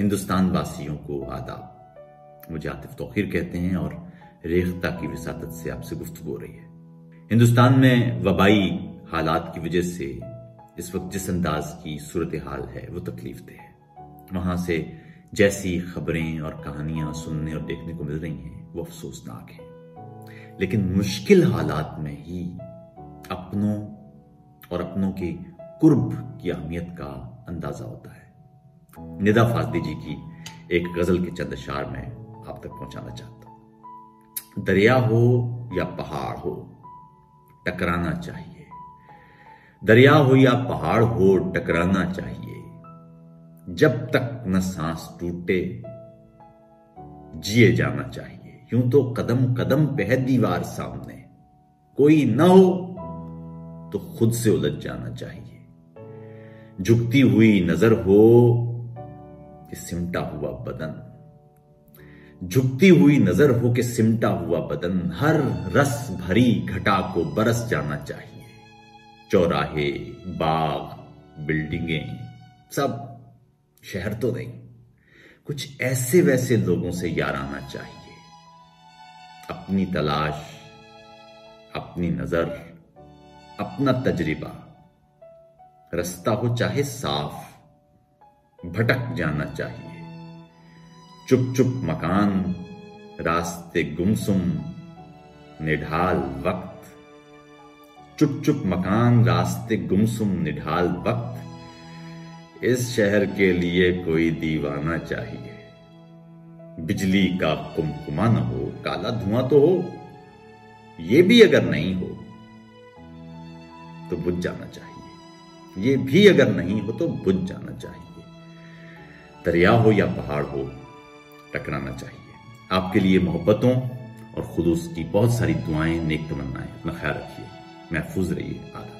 हिंदुस्तान वासियों को आदाब। मुझे आतिफ तोखिर कहते हैं और रेखता की विसादत से आपसे गुफ्तु हो रही है। हिंदुस्तान में वबाई हालात की वजह से इस वक्त जिस अंदाज की सूरत हाल है, वो तकलीफ़ दे है। वहाँ से जैसी खबरें और कहानियाँ सुनने और देखने को मिल रही हैं, वो अफसोसनाक है। लेकिन मुश्किल हालात में ही अपनों और अपनों के कुर्ब की अहमियत का अंदाज़ा होता है। निदा फाजली जी की एक गज़ल के चंद अशार में आप तक पहुंचाना चाहता हूँ। दरिया हो या पहाड़ हो, टकराना चाहिए। दरिया हो या पहाड़ हो, टकराना चाहिए। जब तक न सांस टूटे, जिए जाना चाहिए। यूँ तो कदम कदम पे है दीवार सामने। कोई न हो तो खुद से उलझ जाना चाहिए। झुकती हुई नज़र हो सिमटा हुआ बदन। झुकती हुई नज़र हो के सिमटा हुआ बदन। हर रस भरी घटा को बरस जाना चाहिए। चौराहे, बाग, बिल्डिंगें, सब शहर तो नहीं। कुछ ऐसे वैसे लोगों से यार आना चाहिए। अपनी तलाश, अपनी नज़र, अपना तजर्बा। रास्ता हो चाहे साफ़ भटक जाना चाहिए। चुप चुप मकान, रास्ते गुमसुम, निढाल वक्त। चुप चुप मकान, रास्ते गुमसुम, निढाल वक्त। इस शहर के लिए कोई दीवाना चाहिए। बिजली का कुमकुमा न हो, काला धुआँ तो हो। ये भी अगर नहीं हो तो बुझ जाना चाहिए। ये भी अगर नहीं हो तो बुझ जाना चाहिए। दरिया हो या पहाड़ हो, टकराना चाहिए। आपके लिए मोहब्बतों और खुदूस की बहुत सारी दुआएँ, नेक तमन्नाएँ अपना ख्याल रखिए। महफूज रहिए आदा